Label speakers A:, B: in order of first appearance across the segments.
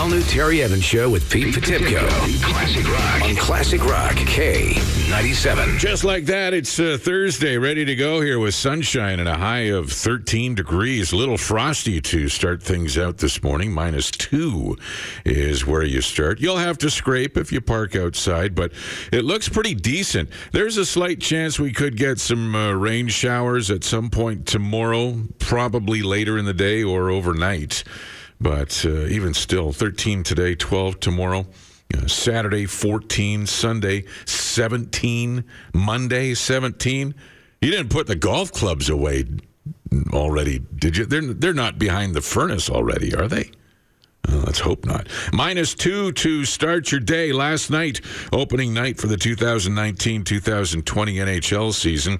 A: all new Terry Evans Show with Pete Potipcoe. Classic Rock. On Classic Rock K97.
B: Just like that, it's uh, Thursday, ready to go here with sunshine and a high of 13 degrees. A little frosty to start things out this morning. Minus two is where you start. You'll have to scrape if you park outside, but it looks pretty decent. There's a slight chance we could get some uh, rain showers at some point tomorrow, probably later in the day or overnight. But uh, even still, 13 today, 12 tomorrow. You know, Saturday 14, Sunday 17, Monday 17. You didn't put the golf clubs away already, did you? They're they're not behind the furnace already, are they? Uh, let's hope not. Minus two to start your day last night, opening night for the 2019 2020 NHL season.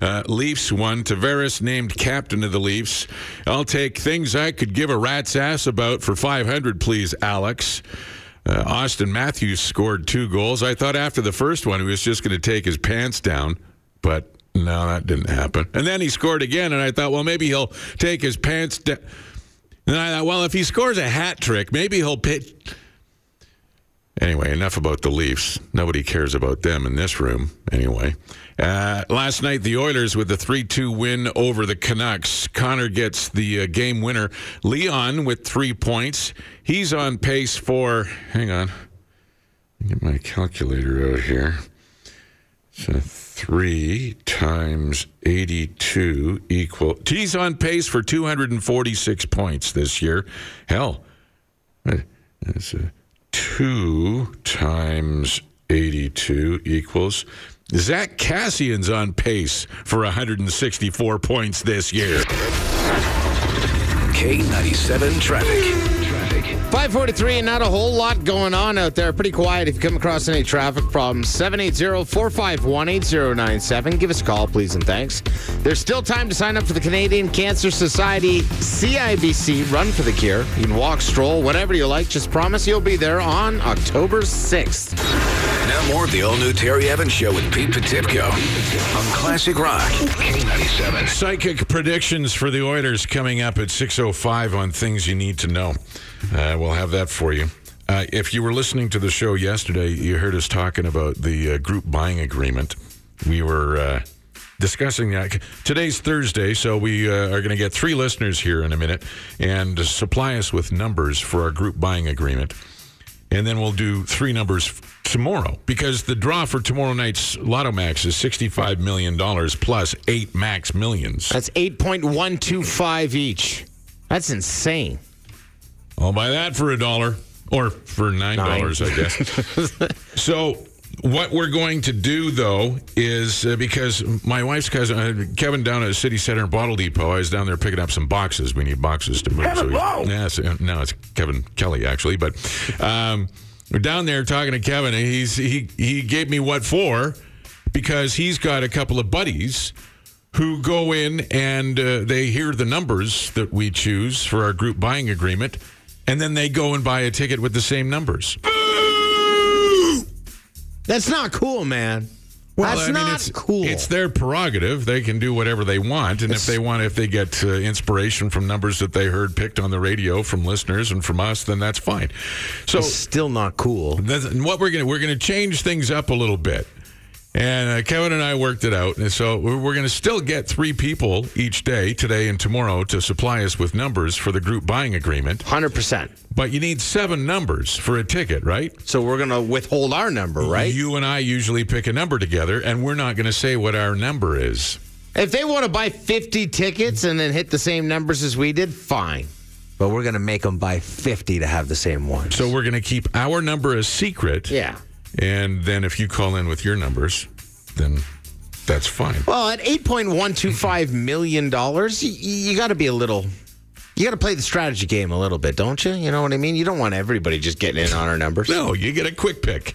B: Uh, Leafs won. Tavares named captain of the Leafs. I'll take things I could give a rat's ass about for 500, please, Alex. Uh, Auston Matthews scored two goals. I thought after the first one he was just going to take his pants down, but no, that didn't happen. And then he scored again, and I thought, well, maybe he'll take his pants down. And I thought, well, if he scores a hat trick, maybe he'll pitch. Anyway, enough about the Leafs. Nobody cares about them in this room, anyway. Uh, last night, the Oilers with the 3 2 win over the Canucks. Connor gets the uh, game winner. Leon with three points. He's on pace for, hang on, get my calculator out here. So three times 82 equal. He's on pace for 246 points this year. Hell, that's a two times 82 equals. Zack Kassian's on pace for 164 points this year.
A: K97 traffic.
C: 543 and not a whole lot going on out there. Pretty quiet if you come across any traffic problems. 780-451-8097. Give us a call, please and thanks. There's still time to sign up for the Canadian Cancer Society CIBC Run for the Cure. You can walk, stroll, whatever you like. Just promise you'll be there on October 6th.
A: Now more of the all new Terry Evans Show with Pete Potipcoe on Classic Rock K97.
B: Psychic predictions for the Oilers coming up at 6.05 on things you need to know. Uh, we'll have that for you. Uh, if you were listening to the show yesterday, you heard us talking about the uh, group buying agreement. We were uh, discussing that. Today's Thursday, so we uh, are going to get three listeners here in a minute and supply us with numbers for our group buying agreement. And then we'll do three numbers tomorrow because the draw for tomorrow night's Lotto Max is $65 million plus eight max millions.
C: That's 8.125 each. That's insane.
B: I'll buy that for a dollar or for nine dollars, I guess. so, what we're going to do though is uh, because my wife's cousin uh, Kevin down at City Center Bottle Depot, I was down there picking up some boxes. We need boxes to move.
D: Kevin,
B: so yes, uh, no, it's Kevin Kelly actually, but um, we're down there talking to Kevin, and he's he he gave me what for because he's got a couple of buddies who go in and uh, they hear the numbers that we choose for our group buying agreement, and then they go and buy a ticket with the same numbers.
C: That's not cool, man. That's
B: I mean,
C: not
B: it's,
C: cool.
B: It's their prerogative. They can do whatever they want, and if they want, if they get uh, inspiration from numbers that they heard picked on the radio from listeners and from us, then that's fine. So,
C: It's still not cool.
B: what we're gonna we're gonna change things up a little bit. And uh, Kevin and I worked it out, and so we're, we're going to still get three people each day, today and tomorrow, to supply us with numbers for the group buying agreement.
C: 100%.
B: But you need seven numbers for a ticket, right?
C: So we're going to withhold our number, right?
B: You and I usually pick a number together, and we're not going to say what our number is.
C: If they want to buy 50 tickets and then hit the same numbers as we did, fine. But we're going to make them buy 50 to have the same ones.
B: So we're going to keep our number a secret.
C: yeah.
B: And then if you call in with your numbers, then that's fine.
C: Well, at $8.125 million, you, you got to be a little. You got to play the strategy game a little bit, don't you? You know what I mean? You don't want everybody just getting in on our numbers.
B: No, you get a quick pick.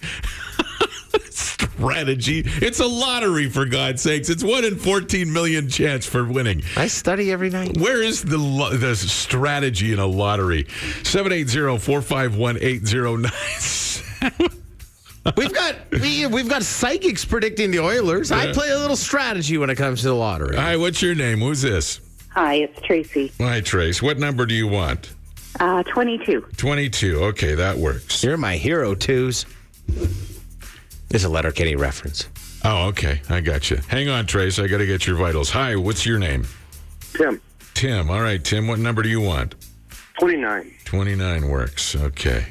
B: Strategy. It's a lottery, for God's sakes. It's one in 14 million chance for winning.
C: I study every night.
B: Where is the lo- the strategy in a lottery? 780-451-8097.
C: We've got we, we've got psychics predicting the Oilers. I play a little strategy when it comes to the lottery.
B: Hi, what's your name? Who's this?
E: Hi, it's Tracy.
B: Hi, Trace. What number do you want?
D: Uh, 22.
B: 22. Okay, that works.
C: You're my hero, twos. There's a Letterkenny reference.
B: Oh, okay. I got you. Hang on, Trace. I got to get your vitals. Hi, what's your name?
E: Tim,
B: Tim. All right, Tim. What number do you want?
E: 29.
B: 29 works. Okay.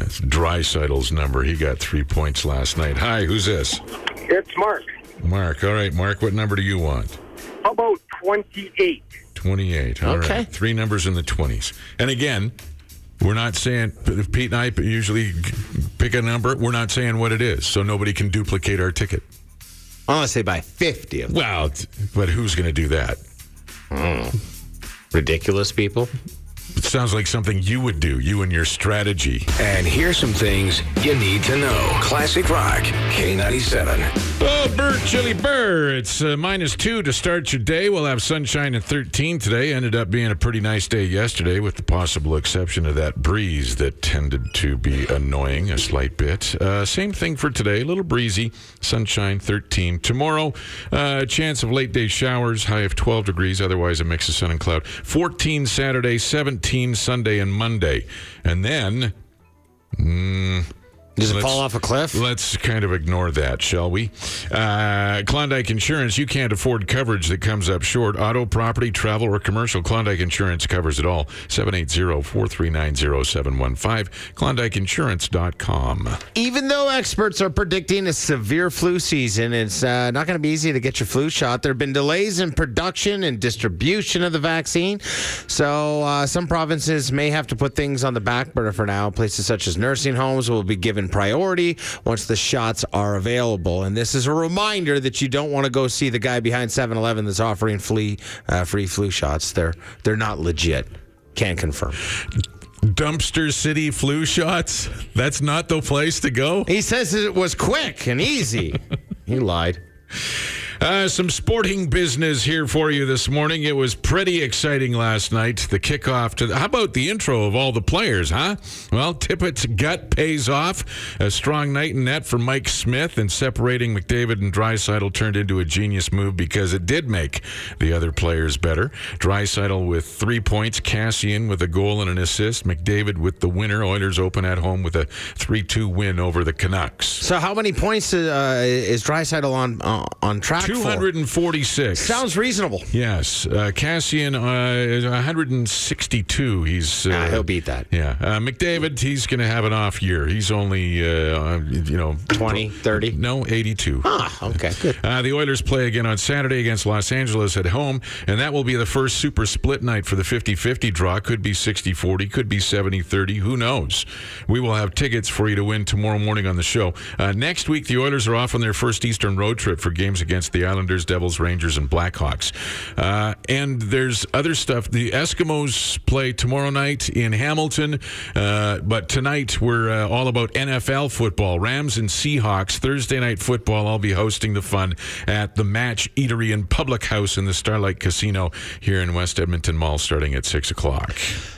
B: That's Draisaitl's number. He got three points last night. Hi, who's this?
E: It's Mark.
B: Mark. All right, Mark. What number do you want?
E: How about 28?
B: 28. All right.
C: Okay.
B: Three numbers in the 20s. And again, we're not saying, Pete and I usually pick a number. We're not saying what it is, so nobody can duplicate our ticket.
C: I want to say by 50 of them.
B: Well, but who's going to do that? Hmm.
C: ridiculous people.
B: Sounds like something you would do, you and your strategy.
A: And here's some things you need to know. Classic Rock, K97.
B: Oh, Bert Chili Burr. It's uh, minus two to start your day. We'll have sunshine at 13 today. Ended up being a pretty nice day yesterday, with the possible exception of that breeze that tended to be annoying a slight bit. Uh, same thing for today. A little breezy. Sunshine 13. Tomorrow, uh, chance of late day showers, high of 12 degrees. Otherwise, a mix of sun and cloud. 14 Saturday, 17 Sunday and Monday. And then.
C: Does it
B: Let's-
C: fall off a cliff?
B: Let's kind of ignore that, shall we? Uh, Klondike Insurance, you can't afford coverage that comes up short. Auto, property, travel, or commercial, Klondike Insurance covers it all. 780-439-0715, klondikeinsurance.com.
C: Even though experts are predicting a severe flu season, it's uh, not going to be easy to get your flu shot. There have been delays in production and distribution of the vaccine. So uh, some provinces may have to put things on the back burner for now. Places such as nursing homes will be given priority once the shots are available. And this is a reminder that you don't want to go see the guy behind 7 Eleven that's offering flea, uh, free flu shots. They're, they're not legit. Can't confirm.
B: Dumpster City flu shots? That's not the place to go?
C: He says it was quick and easy. he lied.
B: Uh, some sporting business here for you this morning. It was pretty exciting last night. The kickoff to the, how about the intro of all the players, huh? Well, Tippett's gut pays off. A strong night in net for Mike Smith, and separating McDavid and Draisaitl turned into a genius move because it did make the other players better. Draisaitl with three points, Kassian with a goal and an assist, McDavid with the winner. Oilers open at home with a 3-2 win over the Canucks.
C: So, how many points uh, is Draisaitl on uh, on track?
B: 246.
C: Sounds reasonable.
B: Yes, uh, Kassian uh, is 162. He's uh,
C: Nah, he'll beat that.
B: Yeah, uh, McDavid. He's going to have an off year. He's only uh, you know
C: 20, 30?
B: No, 82.
C: Ah, okay, good.
B: Uh, the Oilers play again on Saturday against Los Angeles at home, and that will be the first super split night for the 50 50 draw. Could be 60 40, could be 70 30. Who knows? We will have tickets for you to win tomorrow morning on the show. Uh, next week, the Oilers are off on their first Eastern road trip for games against the Islanders, Devils, Rangers, and Blackhawks. Uh, and there's other stuff. The Eskimos play tomorrow night in Hamilton, uh, but tonight we're uh, all about NFL football. Rams and Seahawks. Thursday night football. I'll be hosting the fun at the Match Eatery and Public House in the Starlight Casino here in West Edmonton Mall starting at 6 o'clock.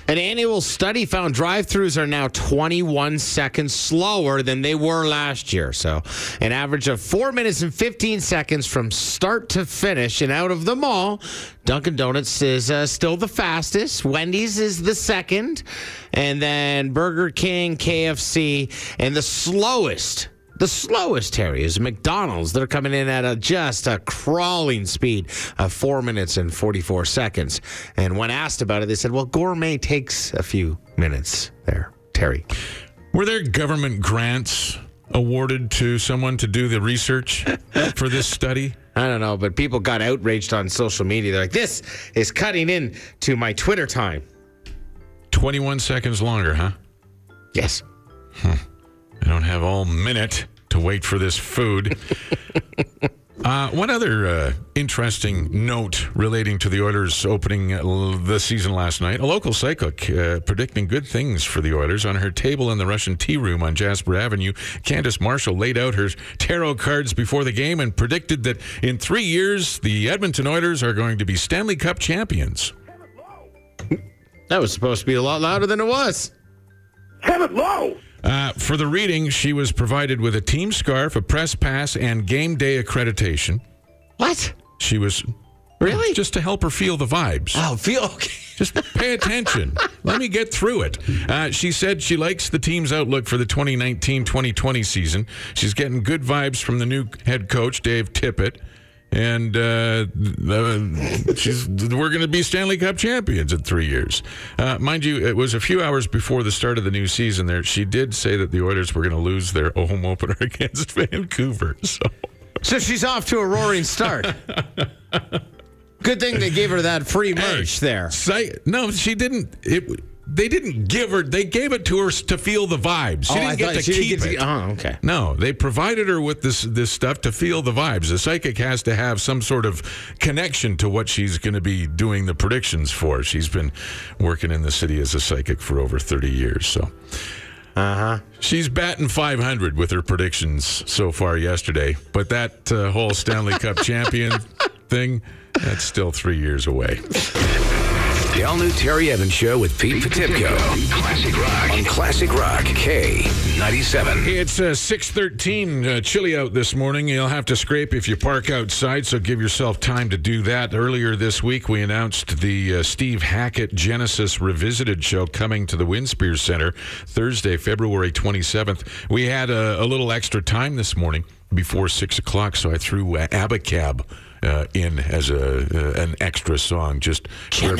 C: An annual study found drive throughs are now 21 seconds slower than they were last year. So, an average of 4 minutes and 15 seconds from start to finish and out of the mall. Dunkin' Donuts is uh, still the fastest, Wendy's is the second, and then Burger King, KFC, and the slowest. The slowest, Harry, is McDonald's. They're coming in at a, just a crawling speed of four minutes and 44 seconds. And when asked about it, they said, well, gourmet takes a few minutes there, Terry.
B: Were there government grants awarded to someone to do the research for this study?
C: I don't know, but people got outraged on social media. They're like, this is cutting in to my Twitter time.
B: 21 seconds longer, huh?
C: Yes. Hmm.
B: I don't have all minute to wait for this food. Uh, one other uh, interesting note relating to the Oilers opening uh, the season last night. A local psychic uh, predicting good things for the Oilers on her table in the Russian tea room on Jasper Avenue. Candace Marshall laid out her tarot cards before the game and predicted that in three years, the Edmonton Oilers are going to be Stanley Cup champions.
C: That was supposed to be a lot louder than it was.
E: Have it low.
B: Uh, for the reading, she was provided with a team scarf, a press pass, and game day accreditation.
C: What?
B: She was,
C: Really?
B: Just to help her feel the vibes.
C: Oh, feel okay.
B: Just pay attention. Let me get through it. Uh, she said she likes the team's outlook for the 2019 2020 season. She's getting good vibes from the new head coach, Dave Tippett. And uh, she's, we're going to be Stanley Cup champions in three years. Uh, mind you, it was a few hours before the start of the new season. There, she did say that the Oilers were going to lose their home opener against Vancouver. So
C: So she's off to a roaring start. Good thing they gave her that free merch there.
B: Say, no, she didn't. It, they didn't give her. They gave it to her to feel the vibes. She
C: Oh,
B: didn't get to keep
C: get to-
B: it.
C: oh, okay.
B: No, they provided her with this this stuff to feel the vibes. The psychic has to have some sort of connection to what she's going to be doing the predictions for. She's been working in the city as a psychic for over thirty years, so.
C: Uh huh.
B: She's batting 500 with her predictions so far yesterday, but that uh, whole Stanley Cup champion thing, that's still three years away.
A: The all new Terry Evans Show with Pete Potipcoe. Classic Rock. On Classic Rock K97.
B: It's uh, 613, uh, chilly out this morning. You'll have to scrape if you park outside, so give yourself time to do that. Earlier this week, we announced the uh, Steve Hackett Genesis Revisited show coming to the Winspear Center Thursday, February 27th. We had a, a little extra time this morning before 6 o'clock, so I threw uh, Abacab. Uh, in as a uh, an extra song, just for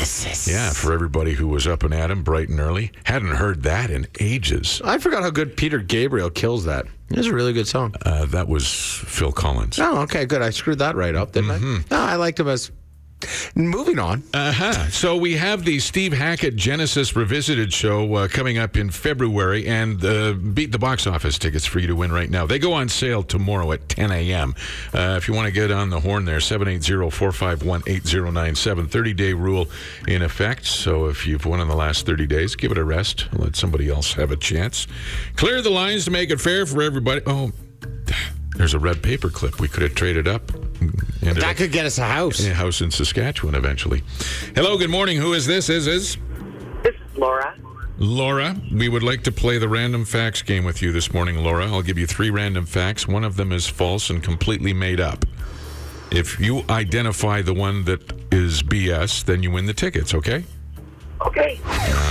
B: yeah, for everybody who was up and at him bright and early. Hadn't heard that in ages.
C: I forgot how good Peter Gabriel kills that. It's a really good song.
B: Uh, that was Phil Collins.
C: Oh, okay, good. I screwed that right up, didn't I? No, I liked him as. Moving on.
B: Uh-huh. So we have the Steve Hackett Genesis Revisited show uh, coming up in February, and uh, beat the box office tickets for you to win right now. They go on sale tomorrow at 10 a.m. Uh, if you want to get on the horn there, 780-451-8097. 30-day rule in effect. So if you've won in the last 30 days, give it a rest. Let somebody else have a chance. Clear the lines to make it fair for everybody. Oh, there's a red paper clip. We could have traded up. Ended
C: That could get us a house.
B: a house in Saskatchewan eventually. Hello, good morning. Who is this? Is is
D: This is Laura.
B: Laura? We would like to play the random facts game with you this morning, Laura. I'll give you three random facts. One of them is false and completely made up. If you identify the one that is BS, then you win the tickets, okay?
D: Okay.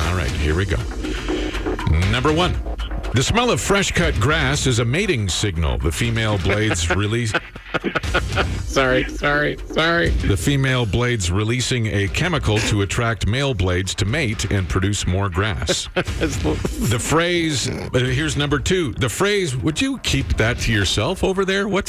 B: All right, here we go. Number one. The smell of fresh cut grass is a mating signal. The female blades release
C: Sorry, sorry, sorry.
B: the female blades releasing a chemical to attract male blades to mate and produce more grass. the phrase uh, here's number 2. The phrase would you keep that to yourself over there? What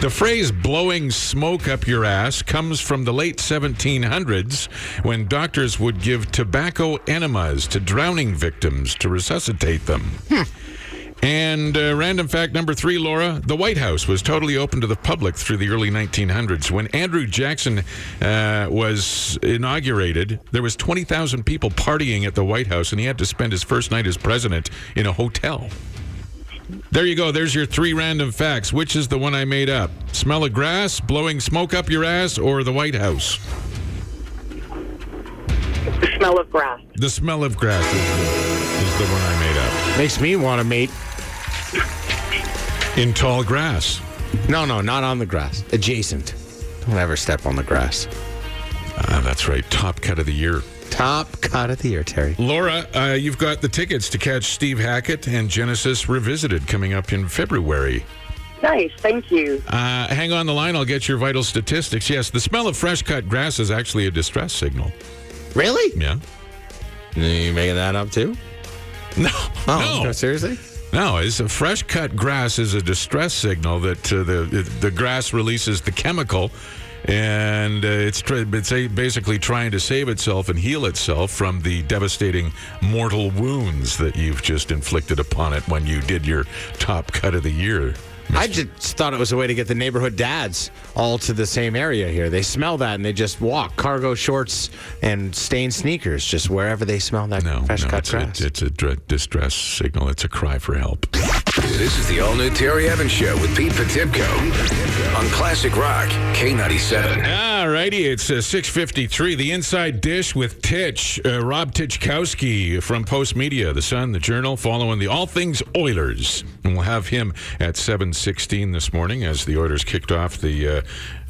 B: the phrase blowing smoke up your ass comes from the late 1700s when doctors would give tobacco enemas to drowning victims to resuscitate them. And uh, random fact number three, Laura, the White House was totally open to the public through the early 1900s. When Andrew Jackson uh, was inaugurated, there was 20,000 people partying at the White House, and he had to spend his first night as president in a hotel. There you go. There's your three random facts. Which is the one I made up? Smell of grass, blowing smoke up your ass, or the White House?
D: The smell of grass.
B: The smell of grass is the, is the one I made up.
C: Makes me want to mate.
B: In tall grass.
C: No, no, not on the grass. Adjacent. Don't ever step on the grass.
B: Ah, that's right. Top cut of the year.
C: Top cut of the year, Terry.
B: Laura, uh, you've got the tickets to catch Steve Hackett and Genesis Revisited coming up in February.
D: Nice. Thank you.
B: Uh, hang on the line, I'll get your vital statistics. Yes, the smell of fresh cut grass is actually a distress signal.
C: Really?
B: Yeah.
C: You making that up too?
B: No,
C: Oh,
B: no,
C: seriously?
B: No. It's a fresh cut grass is a distress signal that uh, the the grass releases the chemical, and uh, it's it's basically trying to save itself and heal itself from the devastating mortal wounds that you've just inflicted upon it when you did your top cut of the year.
C: I just thought it was a way to get the neighborhood dads all to the same area here. They smell that and they just walk cargo shorts and stained sneakers just wherever they smell that
B: No,
C: fresh
B: no,
C: cut
B: it's
C: grass.
B: a, it's a dr- distress signal. It's a cry for help.
A: This is the all new Terry Evans Show with Pete Potipcoe. On Classic Rock K97.
B: Ah, All righty, it's uh, 653. The Inside Dish with Titch, uh, Rob Tychkowski from Post Media, The Sun, The Journal, following the All Things Oilers. And we'll have him at 716 this morning as the Oilers kicked off the uh,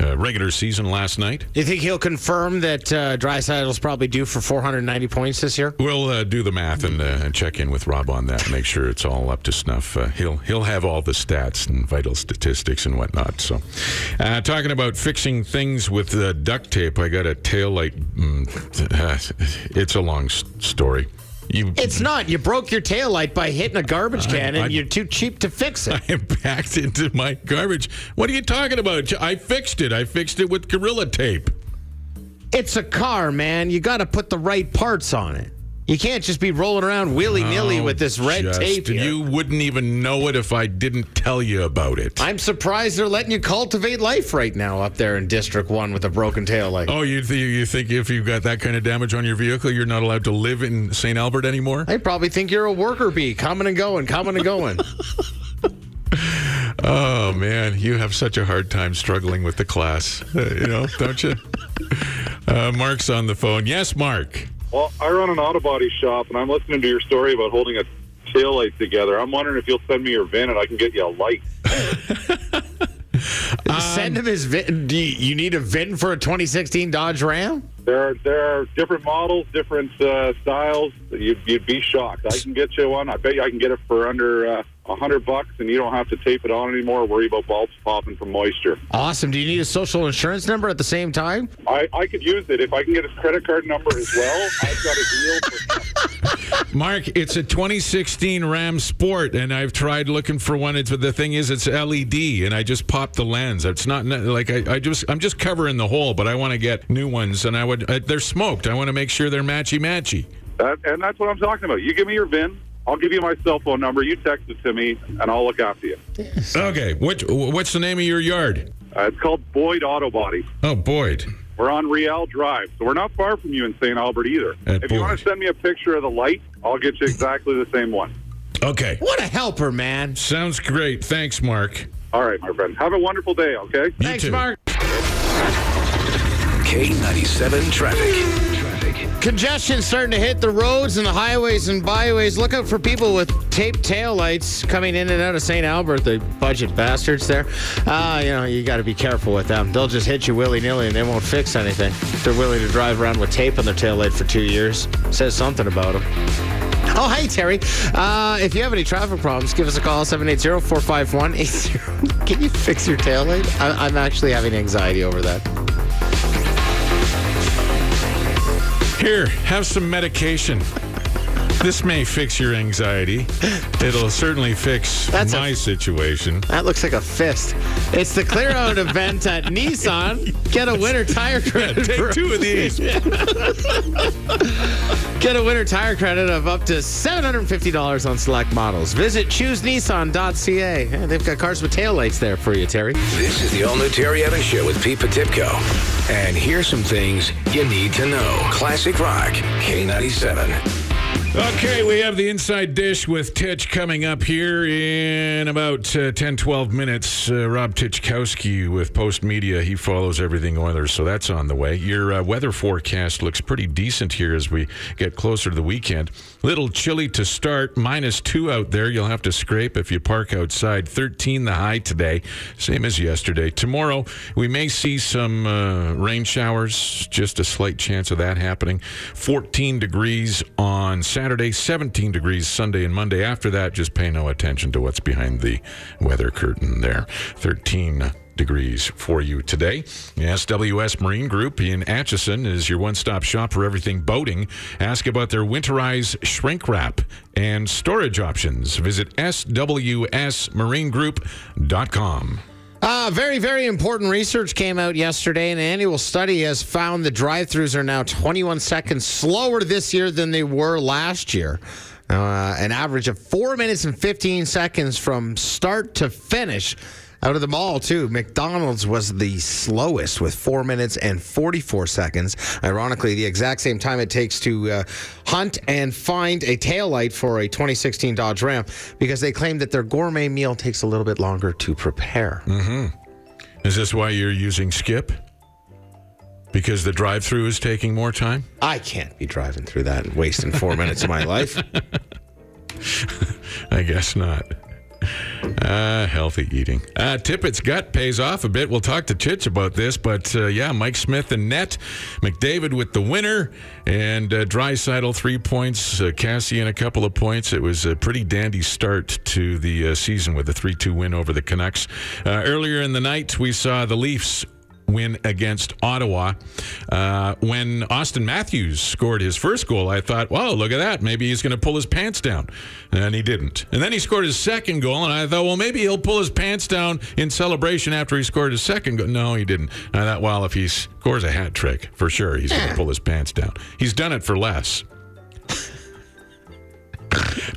B: uh, regular season last night.
C: You think he'll confirm that uh, Draisaitl's probably due for 490 points this year?
B: We'll uh, do the math and, uh, and check in with Rob on that. Make sure it's all up to snuff. Uh, he'll he'll have all the stats and vital statistics and whatnot. So, uh, talking about fixing things with uh, duct tape, I got a tail light. Mm, it's a long story. You,
C: It's not. You broke your taillight by hitting a garbage can, and
B: I-
C: you're too cheap to fix it.
B: I am backed into my garbage. What are you talking about? I fixed it. I fixed it with Gorilla Tape.
C: It's a car, man. You got to put the right parts on it. You can't just be rolling around willy nilly
B: Oh,
C: with this red
B: Justin,
C: tape. here.
B: You wouldn't even know it if I didn't tell you about it.
C: I'm surprised they're letting you cultivate life right now up there in District 1 with a broken taillight.
B: Oh, you, th- you think if you've got that kind of damage on your vehicle, you're not allowed to live in St. Albert anymore?
C: I probably think you're a worker bee, coming and going, coming and going.
B: Oh, man, you have such a hard time struggling with the class, uh, you know, don't you? Uh, Mark's on the phone. Yes, Mark.
F: Well, I run an auto body shop, and I'm listening to your story about holding a tail light together. I'm wondering if you'll send me your VIN, and I can get you a light.
C: Send him his VIN. Do you, you need a VIN for a 2016 Dodge Ram?
F: There are there are different models, different uh, styles. You'd, you'd be shocked. I can get you one. I bet you I can get it for under uh, a hundred bucks, and you don't have to tape it on anymore. or Worry about bulbs popping from moisture.
C: Awesome. Do you need a social insurance number at the same time?
F: I, I could use it if I can get his credit card number as well. I've got a deal. For,
B: Mark, it's a 2016 Ram Sport, and I've tried looking for one. It's the thing is, it's LED, and I just popped the lens. It's not like I, I just I'm just covering the hole, but I want to get new ones, and I would uh, they're smoked. I want to make sure they're matchy matchy.
F: that, and that's what I'm talking about. You give me your VIN. I'll give you my cell phone number. You text it to me, and I'll look after you.
B: Okay, what what's the name of your yard?
F: Uh, it's called Boyd Auto Body.
B: Oh, Boyd.
F: We're on Riel Drive, so we're not far from you in St. Albert either.
B: At
F: if you want to send me a picture of the light, I'll get you exactly the same one.
B: Okay,
C: What a helper, man.
B: sounds great. Thanks, Mark.
F: All right, my friend. Have a wonderful day, okay?
B: You
C: Thanks,
B: too.
C: Mark.
A: K97 traffic.
C: Congestion starting to hit the roads and the highways and byways. Look out for people with taped taillights coming in and out of St. Albert, the budget bastards there. Uh, you know, you got to be careful with them. They'll just hit you willy nilly and they won't fix anything. They're willing to drive around with tape on their taillight for two years. Says something about them. Oh, hey, Terry. Uh, if you have any traffic problems, give us a call 780 451 80. Can you fix your taillight? I- I'm actually having anxiety over that.
B: Here, have some medication. This may fix your anxiety. It'll certainly fix
C: That's a-
B: my situation.
C: That looks like a fist. It's the clear out event at Nissan. Get a winter tire credit.
B: Take
C: for-
B: two of these.
C: Get a winter tire credit of up to $750 on select models. Visit choosenissan.ca. Yeah, they've got cars with taillights there for you, Terry.
A: This is the all new Terry Evans Show with Pete Potipcoe. And here's some things you need to know. Classic Rock, K97.
B: Okay, we have the inside dish with Titch coming up here in about uh, 10, 12 minutes. Uh, Rob Tychkowski with Post Media. He follows everything Oilers, so that's on the way. Your uh, weather forecast looks pretty decent here as we get closer to the weekend. Little chilly to start, minus two out there. You'll have to scrape if you park outside. 13 the high today, same as yesterday. Tomorrow, we may see some uh, rain showers, just a slight chance of that happening. 14 degrees on Saturday, 17 degrees Sunday and Monday. After that, just pay no attention to what's behind the weather curtain there. 13 degrees for you today. SWS Marine Group in Acheson is your one stop shop for everything boating. Ask about their winterize shrink wrap and storage options. Visit swsmarinegroup.com.
C: Uh, very, very important research came out yesterday. An annual study has found the drive throughs are now 21 seconds slower this year than they were last year. Uh, an average of 4 minutes and 15 seconds from start to finish. Out of them all, too, McDonald's was the slowest with 4 minutes and 44 seconds. Ironically, the exact same time it takes to uh, hunt and find a taillight for a 2016 Dodge Ram because they claim that their gourmet meal takes a little bit longer to prepare.
B: Is this why you're using Skip? Because the drive-through is taking more time.
C: I can't be driving through that and wasting four minutes of my life.
B: I guess not. Uh, healthy eating. Uh, Tippett's gut pays off a bit. We'll talk to Titch about this, but uh, yeah, Mike Smith and net, McDavid with the winner, and uh, Draisaitl three points, uh, Kassian a couple of points. It was a pretty dandy start to the uh, season with a three-two win over the Canucks. Uh, earlier in the night, we saw the Leafs win against Ottawa. Uh, when Auston Matthews scored his first goal, I thought, "Wow, look at that! Maybe he's going to pull his pants down," and he didn't. And then he scored his second goal, and I thought, "Well, maybe he'll pull his pants down in celebration after he scored his second goal." No, he didn't. And I thought, "Well, if he scores a hat trick, for sure, he's going to pull his pants down. He's done it for less."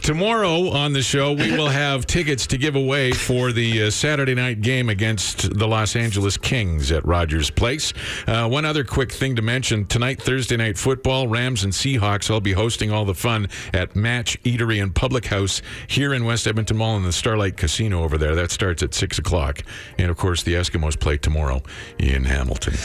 B: Tomorrow on the show, we will have tickets to give away for the uh, Saturday night game against the Los Angeles Kings at Rogers Place. Uh, one other quick thing to mention tonight, Thursday night football, Rams and Seahawks. I'll be hosting all the fun at Match Eatery and Public House here in West Edmonton Mall in the Starlight Casino over there. That starts at 6 o'clock. And of course, the Eskimos play tomorrow in Hamilton.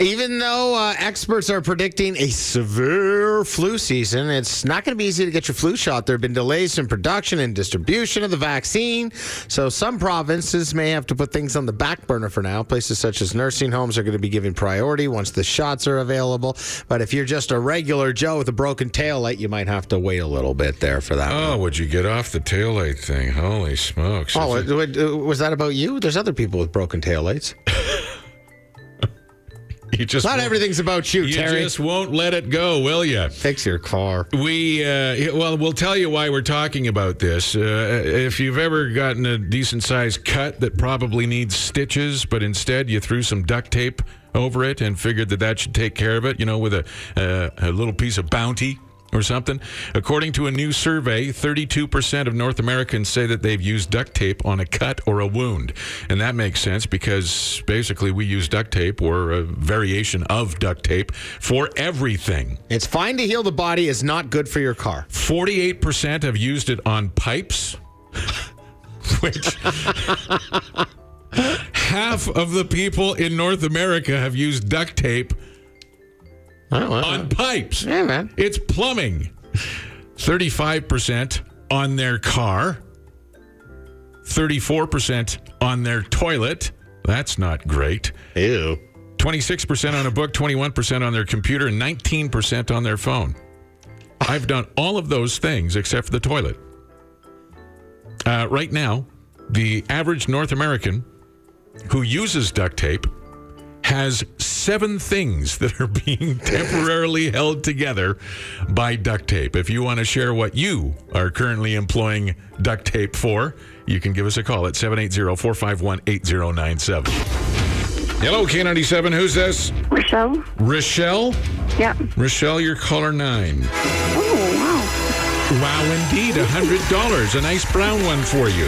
C: Even though uh, experts are predicting a severe flu season, it's not going to be easy to get your flu shot. There have been delays in production and distribution of the vaccine. So some provinces may have to put things on the back burner for now. Places such as nursing homes are going to be given priority once the shots are available. But if you're just a regular Joe with a broken tail light, you might have to wait a little bit there for that.
B: Oh,
C: one.
B: would you get off the taillight thing? Holy smokes.
C: Oh,
B: it-
C: wa- uh, was that about you? There's other people with broken tail lights.
B: you just
C: Not everything's about you,
B: You
C: Terry.
B: just won't let it go, will you?
C: Fix your car.
B: We uh, well, we'll tell you why we're talking about this. Uh, if you've ever gotten a decent sized cut that probably needs stitches, but instead you threw some duct tape over it and figured that that should take care of it, you know, with a uh, a little piece of bounty or something. According to a new survey, 32% of North Americans say that they've used duct tape on a cut or a wound. And that makes sense because basically we use duct tape or a variation of duct tape for everything.
C: It's fine to heal the body, is not good for your car.
B: 48% have used it on pipes, which half of the people in North America have used duct tape
C: Oh, well.
B: on pipes.
C: Yeah, man.
B: It's plumbing. 35% on their car, 34% on their toilet. That's not great.
C: Ew.
B: 26% on a book, 21% on their computer, and 19% on their phone. I've done all of those things except for the toilet. Uh, right now, the average North American who uses duct tape has seven things that are being temporarily held together by duct tape. If you want to share what you are currently employing duct tape for, you can give us a call at 780 451 8097. Hello, K97. Who's this?
D: Rochelle?
B: Rochelle?
D: Yeah.
B: Rochelle, you're caller nine.
D: Oh,
B: Wow, Wow, indeed. $100. A nice brown one for you.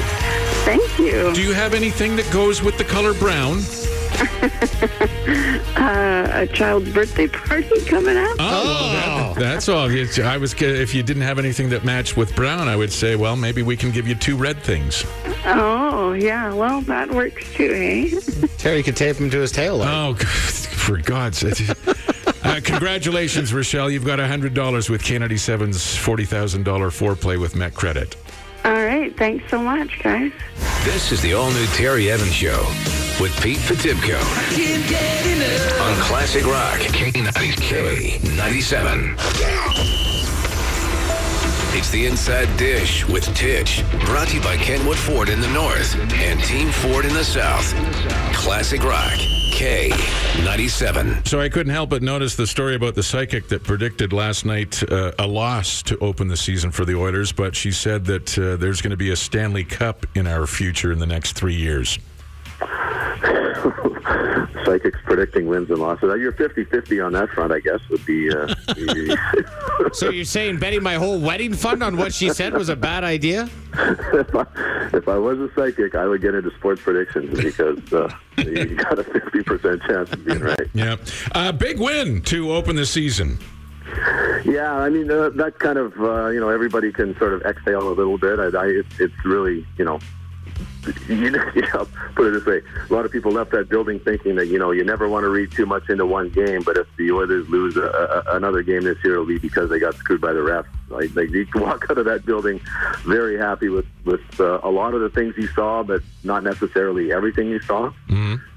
D: Thank you.
B: Do you have anything that goes with the color brown?
D: Uh, a child's birthday party coming up?
B: Oh, well, that, that's all. It's- I was if you didn't have anything that matched with brown, I would say, well, maybe we can give you two red things.
D: Oh, yeah. Well, that works too, eh?
C: Terry could tape him to his tail light.
B: Oh, for God's sake. Uh, congratulations, Rochelle. You've got $100 with K97's $40,000 foreplay with Met Credit.
D: All right. Thanks so much, guys.
A: This is the all new Terry Evans Show with Pete Potipcoe on Classic Rock K97. It's the Inside Dish with Titch, brought to you by Kentwood Ford in the north and Team Ford in the south. Classic Rock K97.
B: So I couldn't help but notice the story about the psychic that predicted last night uh, a loss to open the season for the Oilers, but she said that uh, there's going to be a Stanley Cup in our future in the next three years.
G: Psychics predicting wins and losses. You're 50-50 on that front, I guess, would be... Uh,
C: So you're saying betting my whole wedding fund on what she said was a bad idea?
G: if, I, if I was a psychic, I would get into sports predictions because uh, you got a 50% chance of being right.
B: Yeah. Uh, big win to open the season.
G: Yeah, I mean, uh, that kind of, uh, you know, everybody can sort of exhale a little bit. I, I, it's, it's really, you know, you know, you know, put it this way: a lot of people left that building thinking that you know you never want to read too much into one game, but if the Oilers lose a, a, another game this year, it'll be because they got screwed by the refs. Like, like you can walk out of that building very happy with with uh, a lot of the things you saw, but not necessarily everything you saw.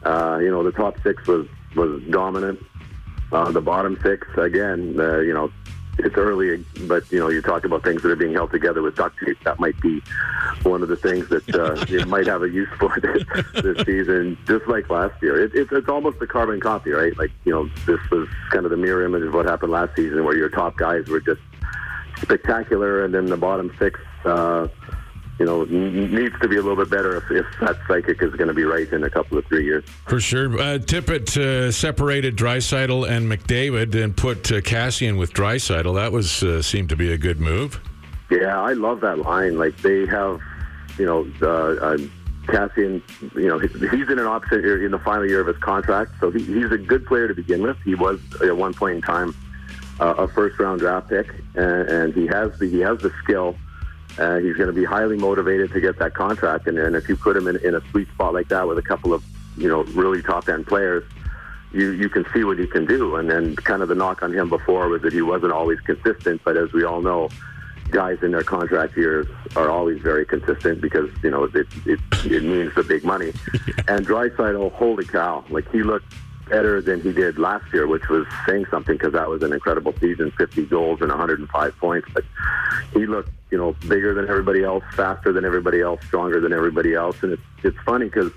G: Uh, you know, the top six was was dominant. Uh, the bottom six, again, uh, you know, it's early, but you know, you talk about things that are being held together with duct tape. That might be one of the things that uh, it might have a use for this, this season, just like last year. It, it's it's almost a carbon copy, right? Like you know, this was kind of the mirror image of what happened last season, where your top guys were just spectacular, and then the bottom six. Uh, you know, needs to be a little bit better if, if that psychic is going to be right in a couple of three years.
B: For sure. Uh, Tippett uh, separated Draisaitl and McDavid and put uh, Kassian with Draisaitl. That was uh, seemed to be a good move.
G: Yeah, I love that line. Like they have, you know, uh, uh, Kassian. You know, he's in an option year in the final year of his contract, so he, he's a good player to begin with. He was at one point in time uh, a first round draft pick, and, and he has the he has the skill. Uh, he's going to be highly motivated to get that contract, and, and if you put him in, in a sweet spot like that with a couple of you know really top end players, you you can see what he can do. And then kind of the knock on him before was that he wasn't always consistent, but as we all know, guys in their contract years are always very consistent because you know it it, it means the big money. and Draisaitl, holy cow! Like he looked better than he did last year, which was saying something because that was an incredible season, 50 goals and 105 points. But he looked you know bigger than everybody else, faster than everybody else, stronger than everybody else. And it's it's funny because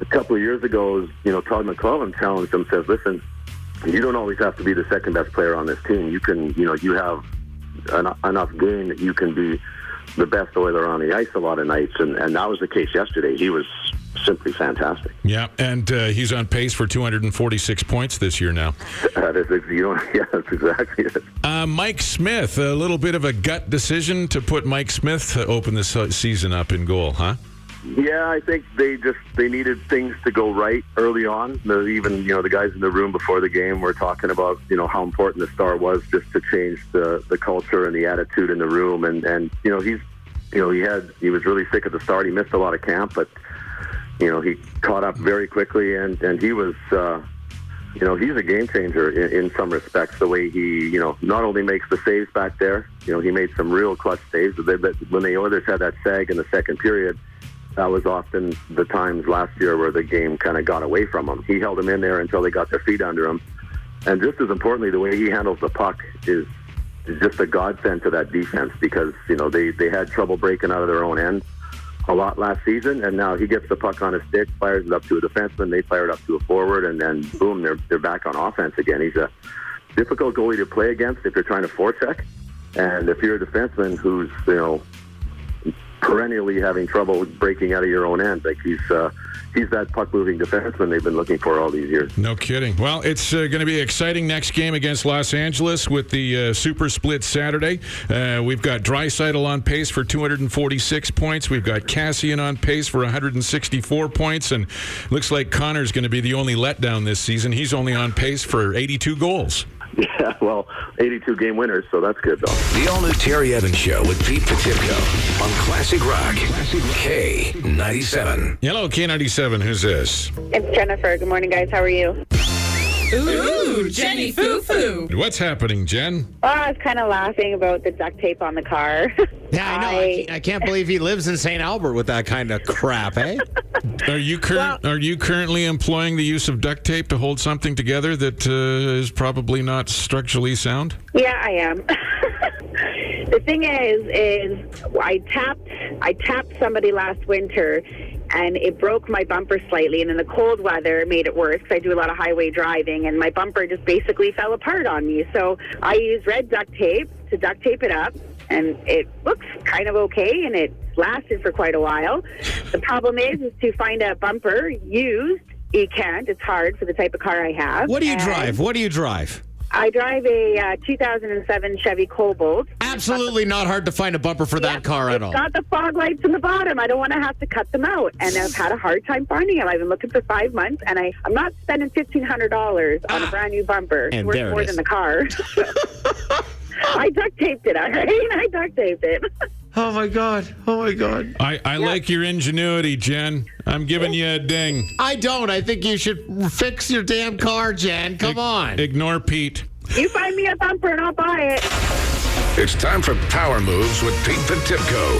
G: a couple of years ago, you know, Todd McLellan challenged him, says, "Listen, you don't always have to be the second best player on this team. You can, you know, you have en- enough game that you can be the best Oiler on the ice a lot of nights." And and that was the case yesterday. He was simply fantastic.
B: Yeah, and uh, he's on pace for 246 points this year now.
G: That is, you know, yeah, that's exactly it.
B: Uh, Mike Smith, a little bit of a gut decision to put Mike Smith to open this season up in goal, huh?
G: Yeah, I think they just they needed things to go right early on. The, even you know the guys in the room before the game were talking about you know how important the star was just to change the the culture and the attitude in the room. And and you know he's you know he had he was really sick at the start. He missed a lot of camp, but you know he caught up very quickly and and he was. Uh, you know, he's a game changer in, in some respects. The way he, you know, not only makes the saves back there, you know, he made some real clutch saves. But but when the Oilers had that sag in the second period, that was often the times last year where the game kind of got away from him. He held them in there until they got their feet under him. And just as importantly, the way he handles the puck is just a godsend to that defense because, you know, they, they had trouble breaking out of their own end a lot last season, and now he gets the puck on his stick, fires it up to a defenseman, they fire it up to a forward, and then boom, they're, they're back on offense again. He's a difficult goalie to play against if you're trying to forecheck. And if you're a defenseman who's, you know, perennially having trouble breaking out of your own end. Like he's uh, he's that puck moving defenseman they've been looking for all these years.
B: No kidding. Well, it's uh, going to be exciting next game against Los Angeles with the uh, super split Saturday. Uh, we've got Draisaitl on pace for 246 points. We've got Kassian on pace for 164 points, and looks like Connor's going to be the only letdown this season. He's only on pace for 82 goals.
G: Yeah, well, 82 game winners, so that's good though.
A: The all new Terry Evans Show with Pete Potipcoe on Classic Rock. K97.
B: Hello, K97. Who's this?
D: It's Jennifer. Good morning, guys. How are you?
H: Ooh, Jenny Foo Foo.
B: What's happening, Jen?
D: Oh, I was kind of laughing about the duct tape on the car.
C: Yeah, I know. I, I can't believe he lives in St. Albert with that kind of crap, eh?
B: Are you cur- are you currently employing the use of duct tape to hold something together that uh, is probably not structurally sound?
D: yeah, I am. the thing is, is I tapped, I tapped somebody last winter, and it broke my bumper slightly. And in the cold weather, made it worse because I do a lot of highway driving, and my bumper just basically fell apart on me. So I used red duct tape to duct tape it up. And it looks kind of okay, and it lasted for quite a while. The problem is, is to find a bumper used. You can't. It's hard for the type of car I have.
C: What do you
D: And
C: drive? What do you drive?
D: I drive a uh, 2007 Chevy Cobalt.
C: Absolutely not hard to find a bumper for that car at
D: it's
C: all.
D: got the fog lights in the bottom. I don't want to have to cut them out, and I've had a hard time finding them. I've been looking for five months, and I I'm not spending fifteen hundred dollars on a brand new bumper. It's
C: And
D: worth
C: there it
D: more
C: is.
D: than the car. I duct taped it. All right, I duct taped it.
C: Oh my god. Oh my god.
B: I, I like your ingenuity, Jen. I'm giving you a ding.
C: I don't. I think you should fix your damn car, Jen. Come on.
B: Ignore Pete.
D: You find me a bumper and I'll buy it.
A: It's time for Power Moves with Pete Potipcoe.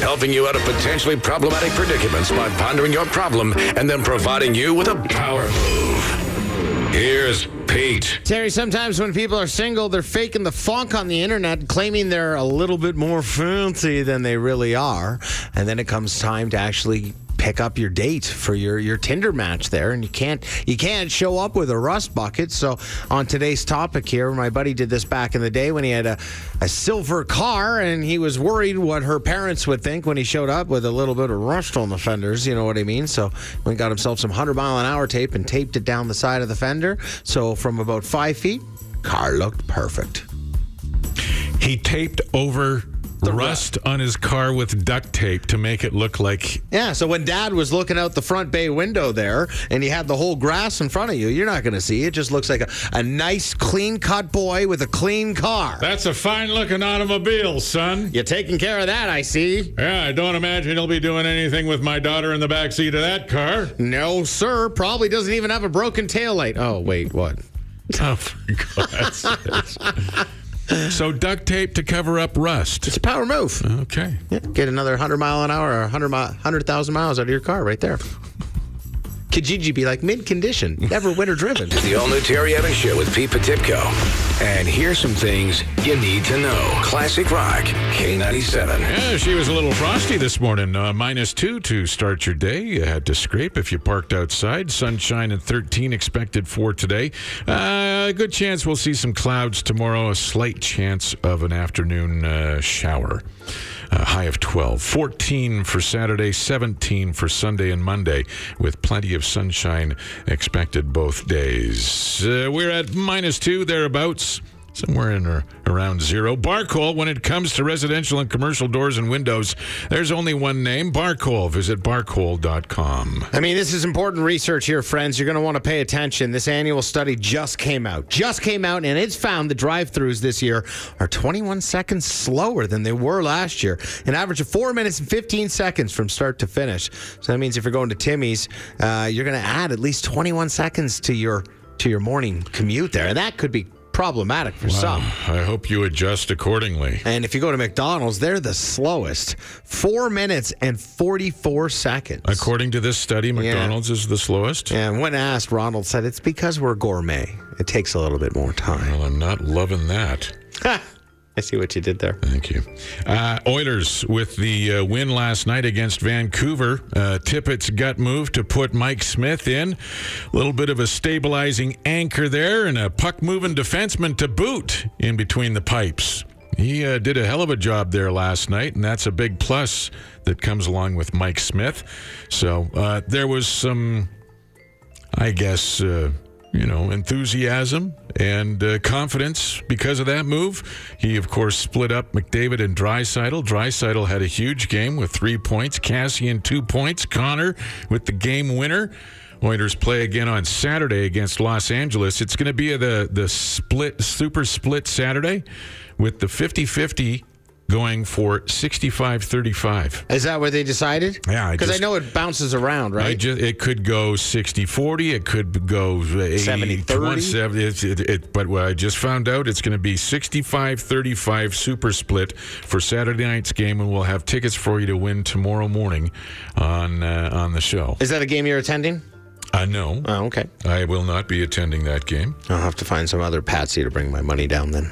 A: Helping you out of potentially problematic predicaments by pondering your problem and then providing you with a power move. Here's Pete.
C: Terry, sometimes when people are single, they're faking the funk on the internet, claiming they're a little bit more fancy than they really are. And then it comes time to actually pick up your date for your, your Tinder match there, and you can't you can't show up with a rust bucket. So on today's topic here, my buddy did this back in the day when he had a, a silver car, and he was worried what her parents would think when he showed up with a little bit of rust on the fenders. You know what I mean? So he got himself some hundred mile an hour tape and taped it down the side of the fender. So from about five feet, car looked perfect.
B: He taped over rust on his car with duct tape to make it look like
C: Yeah, so when dad was looking out the front bay window there and you had the whole grass in front of you, you're not going to see it. just looks like a, a nice, clean cut boy with a clean car.
B: that's a fine looking automobile, son.
C: You're taking care of that, I see.
B: Yeah, I don't imagine he'll be doing anything with my daughter in the back seat of that car.
C: No, sir. Probably doesn't even have a broken taillight. Oh, wait, what?
B: Oh, for God's. So duct tape to cover up rust.
C: It's a power move.
B: Okay.
C: Yeah, get another 100 mile an hour or 100 mi- 100,000 miles out of your car right there. Kijiji be like mid condition, never winter driven.
A: The all new Terry Evans Show with Pete Potipcoe. And here's some things you need to know. Classic Rock, K97.
B: Yeah, she was a little frosty this morning. Uh, minus two to start your day. You had to scrape if you parked outside. Sunshine at 13 expected for today. Uh, a good chance we'll see some clouds tomorrow. A slight chance of an afternoon uh, shower. A high of 12. 14 for Saturday, 17 for Sunday and Monday, with plenty of sunshine expected both days. Uh, we're at minus two, thereabouts. Somewhere in or around zero. Barcol, when it comes to residential and commercial doors and windows, there's only one name Barcol. Visit barcol.com.
C: I mean, this is important research here, friends. You're going to want to pay attention. This annual study just came out. Just came out, and it's found the drive throughs this year are 21 seconds slower than they were last year. An average of four minutes and 15 seconds from start to finish. So that means if you're going to Timmy's, uh, you're going to add at least 21 seconds to your to your morning commute there. And that could be problematic for some.
B: I hope you adjust accordingly.
C: And if you go to McDonald's, they're the slowest. Four minutes and 44 seconds.
B: According to this study, McDonald's is the slowest.
C: And when asked, Ronald said it's because we're gourmet. It takes a little bit more time.
B: Well, I'm not loving that.
C: I see what you did there.
B: Thank you. Uh, Oilers with the uh, win last night against Vancouver. Uh, Tippett's gut move to put Mike Smith in. A little bit of a stabilizing anchor there and a puck moving defenseman to boot in between the pipes. He uh, did a hell of a job there last night, and that's a big plus that comes along with Mike Smith. So uh, there was some, I guess, uh, you know, enthusiasm and uh, confidence because of that move. He, of course, split up McDavid and Draisaitl. Draisaitl had a huge game with three points. Kassian two points. Connor with the game winner. Oilers play again on Saturday against Los Angeles. It's going to be the the split super split Saturday with the 50-50 going for 65-35.
C: Is that what they decided?
B: Yeah, I
C: Because I
B: just-
C: know it bounces around,
B: I
C: right?
B: ju- it could go 60-40. It could go 80,
C: 70-30.
B: 170. It's- It, it, but what I just found out, it's going to be 65-35 super split for Saturday night's game, and we'll have tickets for you to win tomorrow morning on uh, on the show.
C: Is that a game you're attending?
B: I know.
C: Oh, okay.
B: I will not be attending that game.
C: I'll have to find some other patsy to bring my money down then.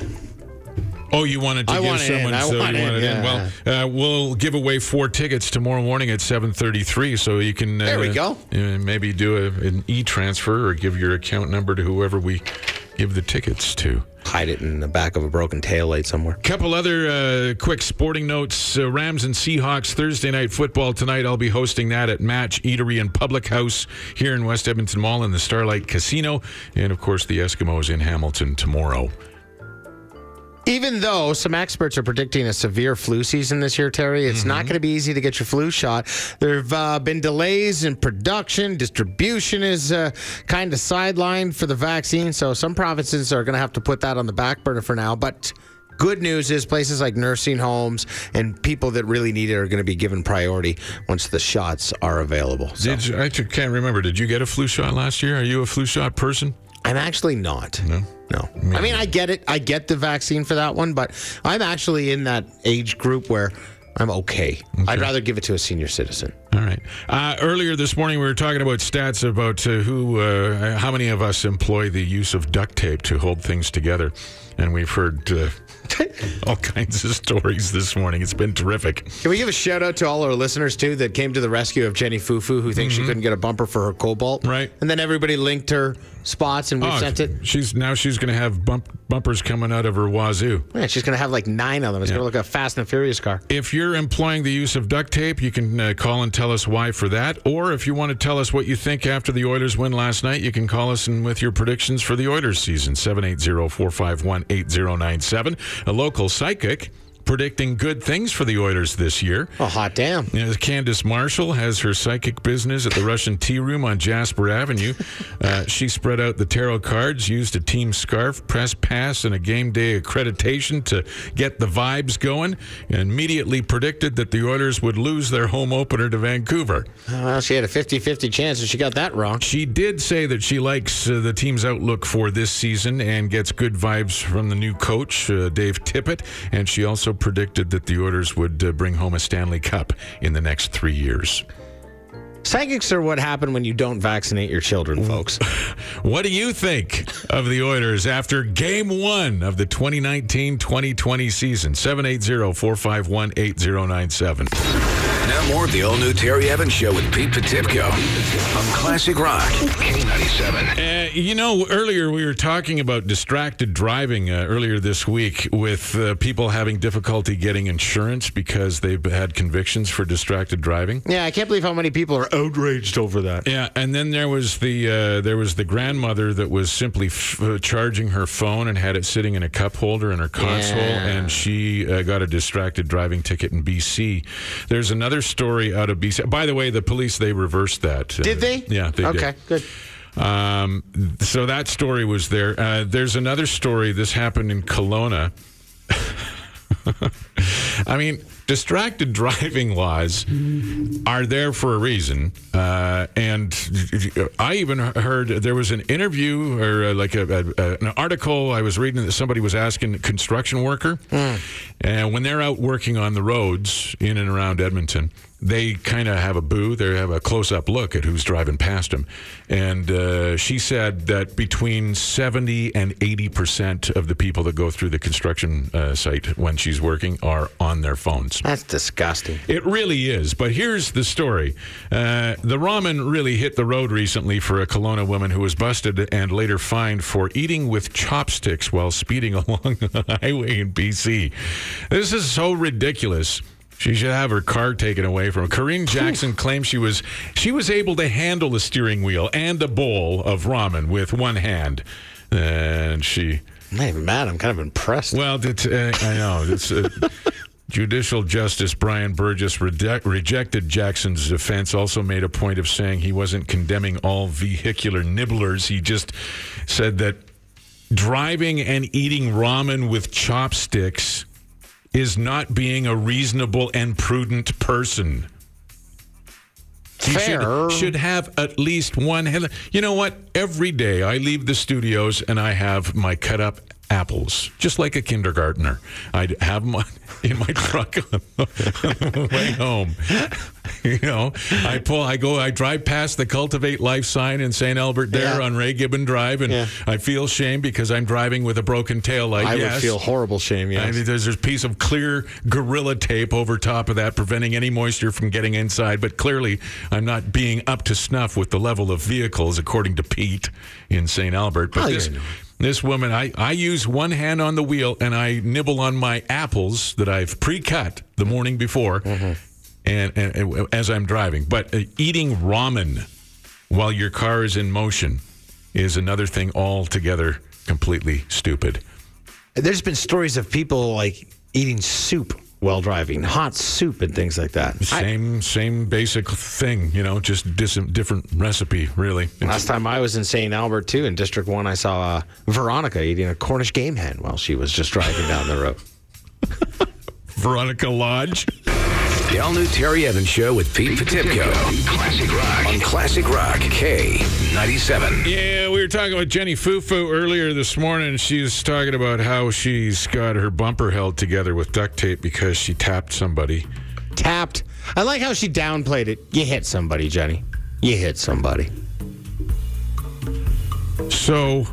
B: Oh, you wanted to
C: I
B: give
C: want in.
B: someone
C: I
B: so
C: want
B: you
C: it,
B: wanted in. Well, uh, we'll give away four tickets tomorrow morning at 7:33 so you can uh,
C: There we go.
B: uh, maybe do a, an e-transfer or give your account number to whoever we give the tickets to.
C: Hide it in the back of a broken taillight somewhere.
B: Couple other uh, quick sporting notes. Uh, Rams and Seahawks Thursday night football tonight. I'll be hosting that at Match Eatery and Public House here in West Edmonton Mall in the Starlight Casino, and of course the Eskimos in Hamilton tomorrow.
C: Even though some experts are predicting a severe flu season this year, Terry, it's not going to be easy to get your flu shot. There have uh, been delays in production. Distribution is uh, kind of sidelined for the vaccine. So some provinces are going to have to put that on the back burner for now. But good news is places like nursing homes and people that really need it are going to be given priority once the shots are available. So
B: Did you, I can't remember. Did you get a flu shot last year? Are you a flu shot person?
C: I'm actually not.
B: No.
C: No. I mean, I get it. I get the vaccine for that one, but I'm actually in that age group where I'm okay. I'd rather give it to a senior citizen.
B: All right. Uh, earlier this morning, we were talking about stats about uh, who, uh, how many of us employ the use of duct tape to hold things together, and we've heard uh, all kinds of stories this morning. It's been terrific.
C: Can we give a shout out to all our listeners too that came to the rescue of Jenny Fufu, who thinks she couldn't get a bumper for her Cobalt?
B: Right.
C: And then everybody linked her spots, and we
B: Oh,
C: sent it.
B: She's now she's going to have bump, bumpers coming out of her wazoo.
C: Man, she's gonna have like nine of them. It's
B: Yeah.
C: gonna look like a Fast and Furious car.
B: If you're employing the use of duct tape, you can uh, call and tell us why for that. Or if you want to tell us what you think after the Oilers win last night, you can call us and with your predictions for the Oilers season 780-451-8097. A local psychic predicting good things for the Oilers this year.
C: Oh, hot damn!
B: You know, Candace Marshall has her psychic business at the Russian Tea Room on Jasper Avenue. Uh, she spread out the tarot cards, used a team scarf, press pass, and a game day accreditation to get the vibes going, and immediately predicted that the Oilers would lose their home opener to Vancouver.
C: Well, she had a 50-50 chance, and she got that wrong.
B: She did say that she likes uh, the team's outlook for this season and gets good vibes from the new coach, uh, Dave Tippett. And she also predicted that the Oilers would uh, bring home a Stanley Cup in the next three years.
C: Psychics are what happen when you don't vaccinate your children, folks.
B: What do you think of the Oilers after game one of the 2019 2020 season? 780 451 8097.
A: Now more of the all-new Terry Evans Show with Pete Potipcoe on Classic Rock K97.
B: Uh, you know, earlier we were talking about distracted driving uh, earlier this week with uh, people having difficulty getting insurance because they've had convictions for distracted driving.
C: yeah, I can't believe how many people are outraged over that.
B: Yeah, and then there was the uh, there was the grandmother that was simply f- uh, charging her phone and had it sitting in a cup holder in her console,
C: Yeah.
B: and she uh, got a distracted driving ticket in BC. There's another story out of BC. By the way, the police they reversed that. Uh,
C: Did they?
B: Yeah, they did.
C: Okay, good.
B: Um, so that story was there. Uh, there's another story. This happened in Kelowna. I mean, distracted driving laws are there for a reason. Uh, and I even heard there was an interview or uh, like a, a, an article I was reading that somebody was asking a construction worker, and when they're out working on the roads in and around Edmonton, they kind of have a boo. They have a close-up look at who's driving past them, and uh, she said that between seventy and eighty percent of the people that go through the construction uh, site when she's working are on their phones.
C: That's disgusting.
B: It really is. But here's the story. Uh, the ramen really hit the road recently for a Kelowna woman who was busted and later fined for eating with chopsticks while speeding along the highway in BC. This is so ridiculous. She should have her car taken away from her. Corinne Jackson claims she was she was able to handle the steering wheel and a bowl of ramen with one hand, and she
C: I'm not even mad. I'm kind of impressed.
B: well, it's, uh, I know. It's, uh, Judicial Justice Brian Burgess rede- rejected Jackson's defense, also made a point of saying he wasn't condemning all vehicular nibblers. He just said that driving and eating ramen with chopsticks is not being a reasonable and prudent person. You
C: Fair.
B: should, should have at least one. You know what? Every day I leave the studios and I have my cut up apples, just like a kindergartner. I'd have them in my truck on the way home. You know, I pull, I go, I drive past the Cultivate Life sign in St. Albert there
C: Yeah.
B: on Ray Gibbon Drive, and
C: Yeah.
B: I feel shame because I'm driving with a broken tail light.
C: I
B: yes.
C: would feel horrible shame.
B: I
C: Yes.
B: mean, there's a piece of clear gorilla tape over top of that, preventing any moisture from getting inside. But clearly, I'm not being up to snuff with the level of vehicles, according to Pete in St. Albert. But
C: Oh,
B: this, this woman, I, I use one hand on the wheel and I nibble on my apples that I've pre-cut the morning before,
C: Mm-hmm.
B: and, and, and as I'm driving. But uh, eating ramen while your car is in motion is another thing altogether completely stupid.
C: There's been stories of people like eating soup while driving, hot soup and things like that. I-
B: Same, same basic thing, you know, just dis- different recipe, really.
C: last time I was in St. Albert too, in District One, I saw uh, Veronica eating a Cornish game hen while she was just driving down the road.
B: Veronica Lodge.
A: The all new Terry Evans Show with Pete Potipcoe. Classic Rock. On Classic Rock K97.
B: Yeah, we were talking with Jenny Fufu earlier this morning. She's talking about how she's got her bumper held together with duct tape because she tapped somebody.
C: Tapped. I like how she downplayed it. You hit somebody, Jenny. You hit somebody.
B: So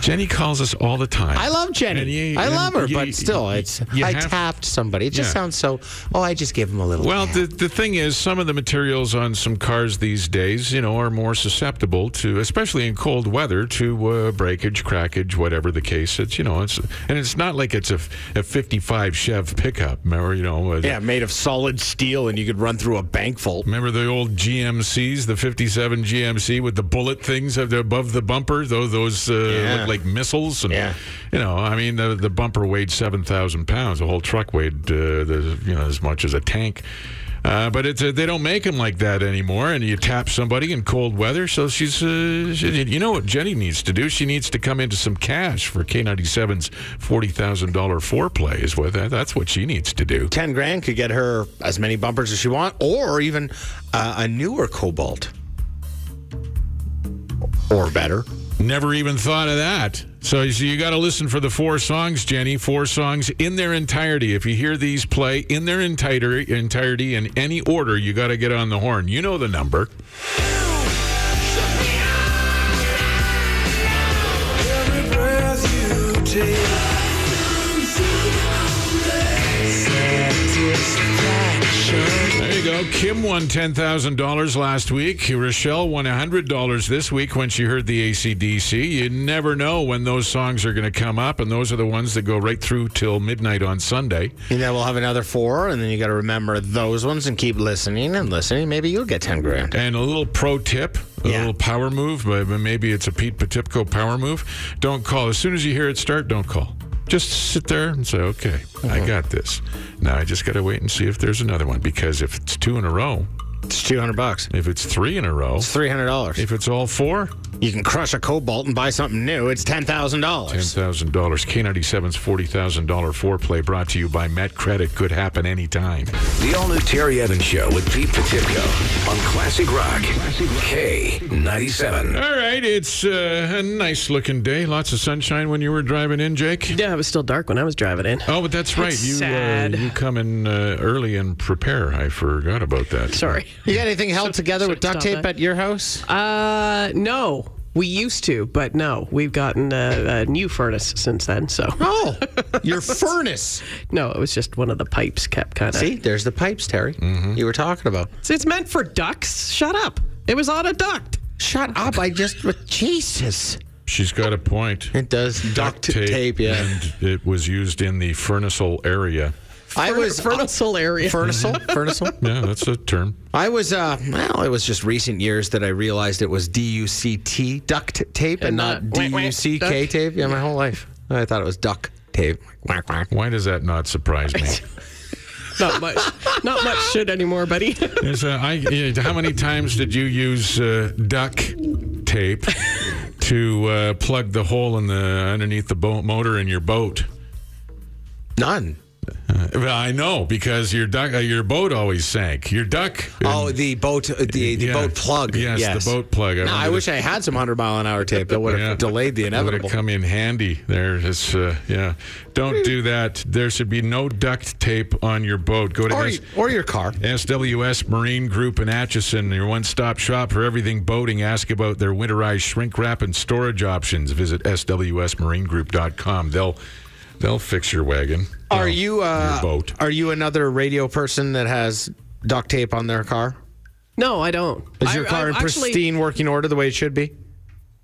B: Jenny calls us all the time.
C: I love Jenny.
B: And you-
C: I love her,
B: you-
C: but still, it's
B: you
C: I
B: have-
C: tapped somebody. It just
B: Yeah.
C: sounds so. Oh, I just gave him a little.
B: Well,
C: tap.
B: the, the thing is, some of the materials on some cars these days, you know, are more susceptible to, especially in cold weather, to uh, breakage, crackage, whatever the case. It's, you know, it's and it's not like it's a, a 55 Chev pickup, or you know, uh,
C: yeah, made of solid steel, and you could run through a bank vault.
B: Remember the old GMCs, the 57 GMC with the bullet things above the bumper? Those, those uh,
C: Yeah.
B: Look like missiles. And,
C: Yeah.
B: you know, I mean, the, the bumper weighed 7,000 pounds. The whole truck weighed, uh, the, you know, as much as a tank. Uh, but it's, uh, they don't make them like that anymore. And you tap somebody in cold weather. So she's, uh, she, you know what Jenny needs to do? She needs to come into some cash for K97's $40,000 foreplay. Is what that's what she needs to do.
C: Ten grand could get her as many bumpers as she want, or even uh, a newer Cobalt, or better.
B: Never even thought of that. So you, got to listen for the four songs, Jenny. Four songs in their entirety. If you hear these play in their entire, entirety in any order, you got to get on the horn. You know the number. Go. Kim won $10,000 last week. Rochelle won $100 this week when she heard the ACDC. You never know when those songs are going to come up, and those are the ones that go right through till midnight on Sunday.
C: And then we'll have another four, and then you got to remember those ones and keep listening and listening. Maybe you'll get ten grand.
B: And a little pro tip, a
C: Yeah.
B: little power move, but maybe it's a Pete Potipcoe power move. Don't call. As soon as you hear it start, don't call. Just sit there and say, okay, I uh-huh. got this. Now I just got to wait and see if there's another one because if it's two in a row,
C: It's two hundred bucks.
B: if it's three in a row,
C: It's three hundred dollars.
B: if it's all four,
C: You can crush a Cobalt and buy something new. It's ten thousand dollars.
B: $10,000. K97's $40,000 foreplay brought to you by Met Credit. Could happen anytime.
A: The all new Terry Evans Show with Pete Potipcoe. On Classic Rock K97.
B: All right, it's uh, a nice looking day. Lots of sunshine when you were driving in, Jake.
I: Yeah, it was still dark when I was driving in.
B: Oh, but that's right.
I: That's
B: you
I: sad.
B: Uh, you come in uh, early and prepare. I forgot about that.
I: Sorry.
C: You got anything held together with duct tape
I: that.
C: at your house?
I: Uh, no. We used to, but no, we've gotten a, a new furnace since then. So
C: Oh, your furnace.
I: no, it was just one of the pipes kept kind of.
C: See, there's the pipes, Terry.
B: Mm-hmm.
C: You were talking about.
I: it's meant for ducks. Shut up. It was on a duct.
C: Shut up! I just Jesus.
B: She's got a point.
C: It does duct tape. yeah.
B: And it was used in the furnaceal area.
C: I was
I: furnaceal area.
C: furnaceal. Furnaceal.
B: Yeah, that's a term.
C: I was uh well, it was just recent years that I realized it was D U C T duct tape and,
I: And
C: not
I: not
C: D
I: whack, whack,
C: U C K
I: duck.
C: tape. Yeah, my whole life. I thought it was duct tape. Whack, whack.
B: Why does that not surprise me?
I: Not much. Not much shit anymore, buddy.
B: There's a- I- yeah, how many times did you use uh, duck tape to uh, plug the hole in the underneath the boat motor in your boat?
C: None.
B: Well, I know because your duck, uh, your boat always sank. Your duck.
C: Oh, the boat, uh, the, the
B: Yeah.
C: boat plug.
B: Yes, the boat plug. I
C: No, I wish I had some hundred mile an hour tape that would have
B: Yeah.
C: delayed the inevitable.
B: Would have come in handy. There, it's uh, yeah. Don't do that. There should be no duct tape on your boat. Go to
C: Or,
B: S-
C: or your car.
B: SWS Marine Group in Acheson, your one-stop shop for everything boating. Ask about their winterized shrink wrap and storage options. Visit swsmarinegroup.com. They'll they'll fix your wagon.
C: Are
B: Well,
C: you uh,
B: your boat?
C: Are you another radio person that has duct tape on their car?
I: no, I don't.
C: Is
I: I-
C: your car
I: I
C: in
I: actually-
C: pristine working order the way it should be?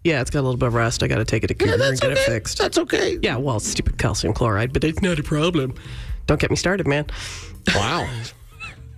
I: Yeah, it's got a little bit of rust. I got to take it to Cooper and get it fixed.
C: That's okay.
I: Yeah, well, stupid calcium chloride, but it's not a problem. Don't get me started, man.
C: Wow.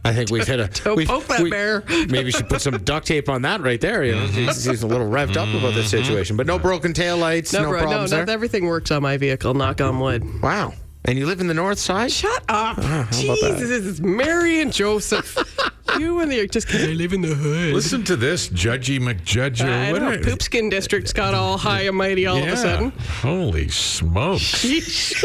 C: I think we've hit a.
I: Don't
C: we've-
I: poke that bear.
C: Maybe you should put some duct tape on that right there. You know, he's, he's a little revved up about this situation, but no broken taillights, no,
I: bro,
C: problems
I: no,
C: there.
I: not everything works on my vehicle. Knock on wood.
C: wow. And you live in the north side?
I: Shut up.
C: Ah, about that?
I: Jesus, it's Mary and Joseph. you and the just because I live in the hood.
B: Listen to this, Judgy McJudge. or
I: I
B: what
I: know.
B: I-
I: Poopskin District's got all high and mighty all of a sudden.
B: Holy smokes.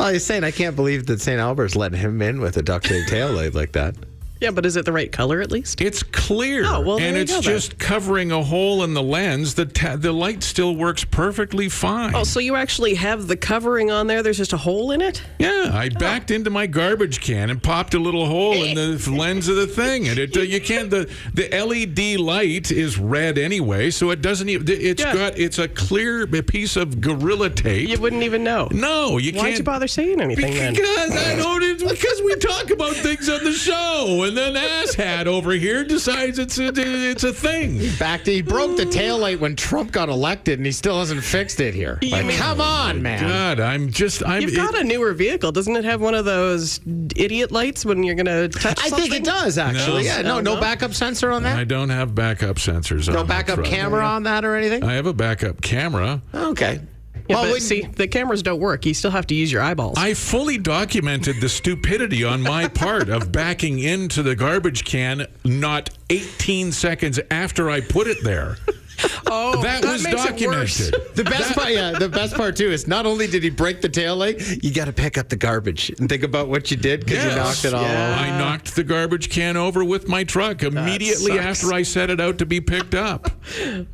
C: Oh, he's saying I can't believe that St. Albert's letting him in with a duct tape tail light like that.
I: Yeah, but is it the right color at least?
B: It's clear,
I: Oh, well,
B: and it's
I: then.
B: just covering a hole in the lens. The ta- the light still works perfectly fine.
I: Oh, so you actually have the covering on there? There's just a hole in it?
B: Yeah, I backed into my garbage can and popped a little hole in the lens of the thing, and it uh, you can't the the LED light is red anyway, so it doesn't even. It's
I: Yeah.
B: got it's a clear piece of gorilla tape.
I: You wouldn't even know.
B: no, you can't
I: Why'd
B: can't.
I: you bother saying anything then?
B: Because I don't. Because we talk about things on the show, and then asshat over here decides it's a it's a thing.
C: Back to, he broke the tail light when Trump got elected, and he still hasn't fixed it here. Like,
I: mean-
C: come oh, on, man.
B: God, I'm just I'm.
I: You've got a newer vehicle. Doesn't it have one of those idiot lights when you're going to touch
C: I
I: something?
C: think it does actually.
B: No.
C: Yeah, no, oh, no
I: No?
C: backup sensor on that.
B: I don't have backup sensors.
C: No
B: on my
C: backup camera on that or anything.
B: I have a backup camera.
C: Okay.
I: Yeah,
C: Well,
I: but
C: when-
I: see, the cameras don't work. You still have to use your eyeballs.
B: I fully documented the stupidity on my part of backing into the garbage can not 18 seconds after I put it there.
I: oh,
B: That, was
I: worse.
B: documented.
C: The best part, yeah, the best part too is not only did he break the tail light, you got to pick up the garbage and think about what you did because you knocked it all
I: Yeah.
C: over.
B: I knocked the garbage can over with my truck immediately after I set it out to be picked up.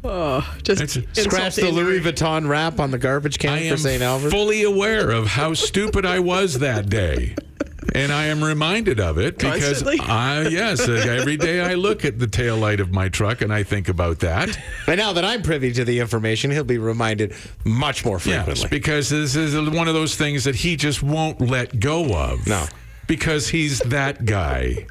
I: Oh, just
B: It's-
I: insult
C: Scratch the
I: injury.
C: Louis Vuitton wrap on the garbage can
B: I
C: for St. Albert.
B: fully aware of how stupid I was that day. And I am reminded of it because I yes, uh, every day I look at the tail light of my truck and I think about that.
C: But now that I'm privy to the information, he'll be reminded much more
B: Yes,
C: frequently.
B: because this is one of those things that he just won't let go of.
C: No.
B: Because he's that guy.